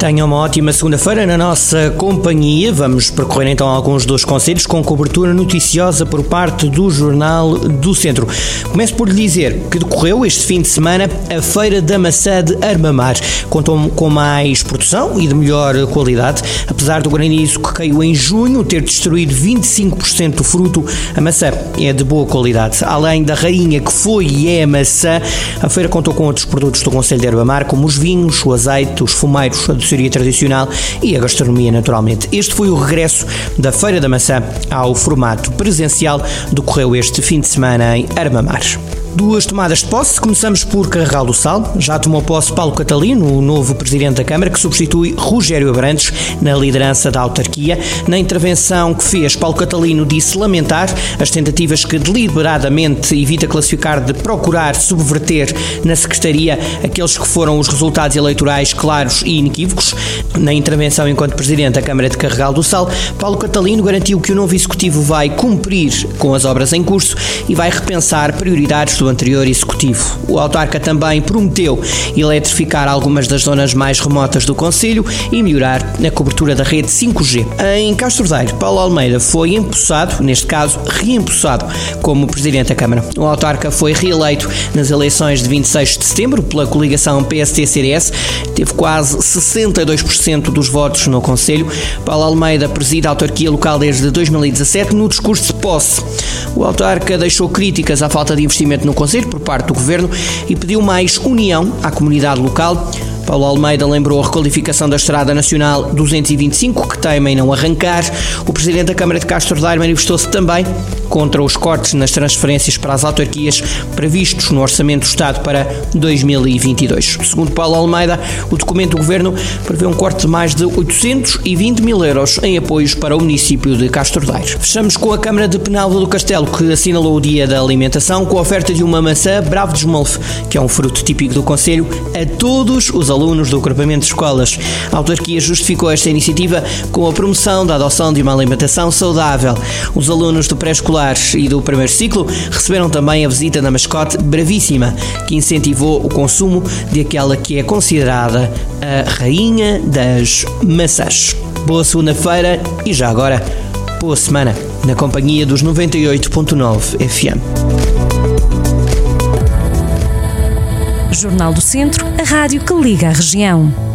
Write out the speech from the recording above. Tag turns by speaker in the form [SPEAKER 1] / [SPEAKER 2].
[SPEAKER 1] Tenham uma ótima segunda-feira na nossa companhia. Vamos percorrer então alguns dos conselhos com cobertura noticiosa por parte do Jornal do Centro. Começo por lhe dizer que decorreu este fim de semana a Feira da Maçã de Armamar. Contou com mais produção e de melhor qualidade. Apesar do granizo que caiu em junho ter destruído 25% do fruto, a maçã é de boa qualidade. Além da rainha que foi e é a maçã, a feira contou com outros produtos do Conselho de Armamar, como os vinhos, o azeite, os fumeiros, a tradicional e a gastronomia, naturalmente. Este foi o regresso da Feira da Maçã ao formato presencial, decorreu este fim de semana em Armamar. Duas tomadas de posse. Começamos por Carregal do Sal. Já tomou posse Paulo Catalino, o novo presidente da Câmara, que substitui Rogério Abrantes na liderança da autarquia. Na intervenção que fez, Paulo Catalino disse lamentar as tentativas que deliberadamente evita classificar de procurar subverter na Secretaria aqueles que foram os resultados eleitorais claros e inequívocos. Na intervenção enquanto presidente da Câmara de Carregal do Sal, Paulo Catalino garantiu que o novo executivo vai cumprir com as obras em curso e vai repensar prioridades do anterior executivo. O autarca também prometeu eletrificar algumas das zonas mais remotas do Conselho e melhorar a cobertura da rede 5G. Em Castro Daire, Paulo Almeida foi empossado, neste caso reempossado, como presidente da Câmara. O autarca foi reeleito nas eleições de 26 de setembro pela coligação PST-CDS, teve quase 62% dos votos no Conselho. Paulo Almeida preside a autarquia local desde 2017 no discurso de posse. O autarca deixou críticas à falta de investimento no Conselho por parte do Governo e pediu mais união à comunidade local. Paulo Almeida lembrou a requalificação da Estrada Nacional 225, que teima em não arrancar. O Presidente da Câmara de Castro Daire manifestou-se também contra os cortes nas transferências para as autarquias previstos no Orçamento do Estado para 2022. Segundo Paulo Almeida, o documento do Governo prevê um corte de mais de 820 mil euros em apoios para o município de Castro Daire. Fechamos com a Câmara de Penalva do Castelo, que assinalou o Dia da Alimentação com a oferta de uma maçã Bravo de Esmolfe, que é um fruto típico do Conselho, a todos os alunos do agrupamento de escolas. A autarquia justificou esta iniciativa com a promoção da adoção de uma alimentação saudável. Os alunos do pré-escolar e do primeiro ciclo receberam também a visita da mascote Bravíssima, que incentivou o consumo de aquela que é considerada a rainha das maçãs. Boa segunda-feira e já agora, boa semana na companhia dos 98.9 FM.
[SPEAKER 2] Jornal do Centro, a rádio que liga a região.